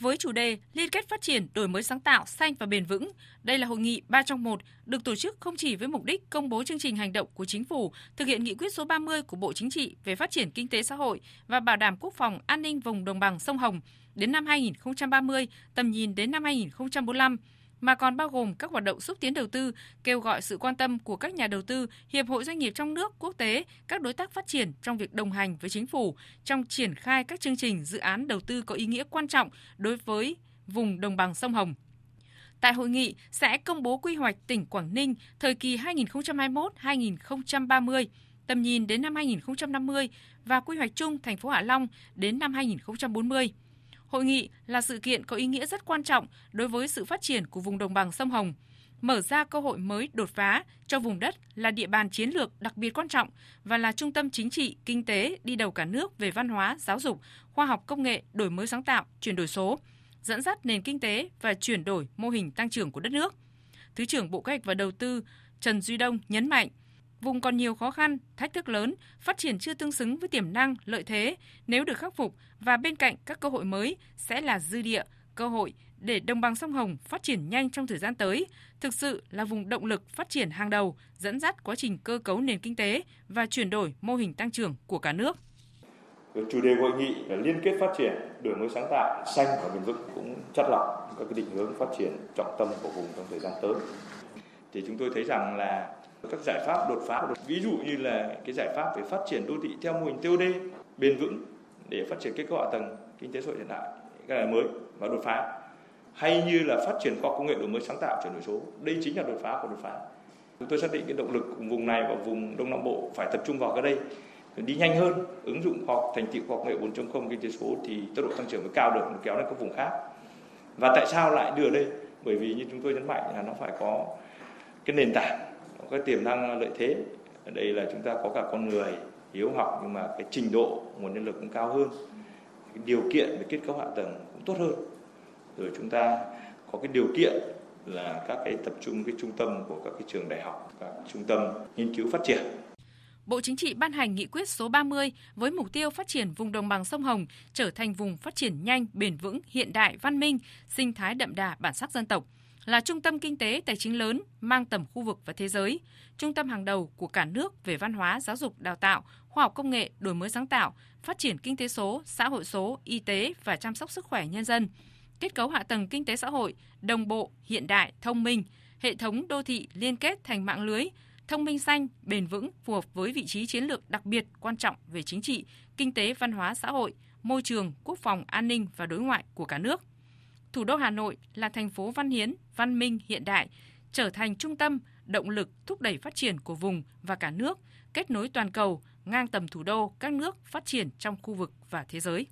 với chủ đề Liên kết phát triển, đổi mới sáng tạo, xanh và bền vững. Đây là hội nghị 3 trong 1 được tổ chức không chỉ với mục đích công bố chương trình hành động của chính phủ thực hiện nghị quyết số 30 của Bộ Chính trị về phát triển kinh tế xã hội và bảo đảm quốc phòng an ninh vùng đồng bằng sông Hồng đến năm 2030, tầm nhìn đến năm 2045 mà còn bao gồm các hoạt động xúc tiến đầu tư, kêu gọi sự quan tâm của các nhà đầu tư, hiệp hội doanh nghiệp trong nước, quốc tế, các đối tác phát triển trong việc đồng hành với chính phủ trong triển khai các chương trình dự án đầu tư có ý nghĩa quan trọng đối với vùng đồng bằng sông Hồng. Tại hội nghị sẽ công bố quy hoạch tỉnh Quảng Ninh thời kỳ 2021-2030, tầm nhìn đến năm 2050 và quy hoạch chung thành phố Hạ Long đến năm 2040. Hội nghị là sự kiện có ý nghĩa rất quan trọng đối với sự phát triển của vùng đồng bằng sông Hồng, mở ra cơ hội mới đột phá cho vùng đất là địa bàn chiến lược đặc biệt quan trọng và là trung tâm chính trị, kinh tế đi đầu cả nước về văn hóa, giáo dục, khoa học công nghệ, đổi mới sáng tạo, chuyển đổi số, dẫn dắt nền kinh tế và chuyển đổi mô hình tăng trưởng của đất nước. Thứ trưởng Bộ Kế hoạch và Đầu tư Trần Duy Đông nhấn mạnh, Vùng còn nhiều khó khăn, thách thức lớn, phát triển chưa tương xứng với tiềm năng, lợi thế nếu được khắc phục và bên cạnh các cơ hội mới sẽ là dư địa, cơ hội để đồng bằng sông Hồng phát triển nhanh trong thời gian tới, thực sự là vùng động lực phát triển hàng đầu, dẫn dắt quá trình cơ cấu nền kinh tế và chuyển đổi mô hình tăng trưởng của cả nước. Chủ đề hội nghị là liên kết phát triển, đổi mới sáng tạo, xanh và bền vững cũng chất lọc các định hướng phát triển trọng tâm của vùng trong thời gian tới. Thì chúng tôi thấy rằng là các giải pháp đột phá ví dụ như là cái giải pháp về phát triển đô thị theo mô hình TOD bền vững để phát triển kết cấu hạ tầng kinh tế xã hội hiện đại, cái này mới và đột phá. Hay như là phát triển khoa công nghệ đổi mới sáng tạo chuyển đổi số, đây chính là đột phá của đột phá. Chúng tôi xác định cái động lực của vùng này và vùng đông nam bộ phải tập trung vào cái đây. Đi nhanh hơn, ứng dụng khoa học, thành tựu khoa học nghệ 4.0 kinh tế số thì tốc độ tăng trưởng mới cao được, nó kéo lên các vùng khác. Và tại sao lại đưa đây? Bởi vì như chúng tôi nhấn mạnh là nó phải có cái nền tảng cái tiềm năng lợi thế. Ở đây là chúng ta có cả con người hiếu học nhưng mà cái trình độ nguồn nhân lực cũng cao hơn. Cái điều kiện về kết cấu hạ tầng cũng tốt hơn. Rồi chúng ta có cái điều kiện là các cái tập trung cái trung tâm của các cái trường đại học các trung tâm nghiên cứu phát triển. Bộ Chính trị ban hành nghị quyết số 30 với mục tiêu phát triển vùng đồng bằng sông Hồng trở thành vùng phát triển nhanh, bền vững, hiện đại, văn minh, sinh thái đậm đà bản sắc dân tộc là trung tâm kinh tế tài chính lớn mang tầm khu vực và thế giới, trung tâm hàng đầu của cả nước về văn hóa, giáo dục, đào tạo, khoa học công nghệ, đổi mới sáng tạo, phát triển kinh tế số, xã hội số, y tế và chăm sóc sức khỏe nhân dân, kết cấu hạ tầng kinh tế xã hội đồng bộ, hiện đại, thông minh, hệ thống đô thị liên kết thành mạng lưới, thông minh xanh, bền vững phù hợp với vị trí chiến lược đặc biệt quan trọng về chính trị, kinh tế, văn hóa, xã hội, môi trường, quốc phòng, an ninh và đối ngoại của cả nước thủ đô Hà Nội là thành phố văn hiến, văn minh hiện đại, trở thành trung tâm, động lực thúc đẩy phát triển của vùng và cả nước, kết nối toàn cầu, ngang tầm thủ đô các nước phát triển trong khu vực và thế giới.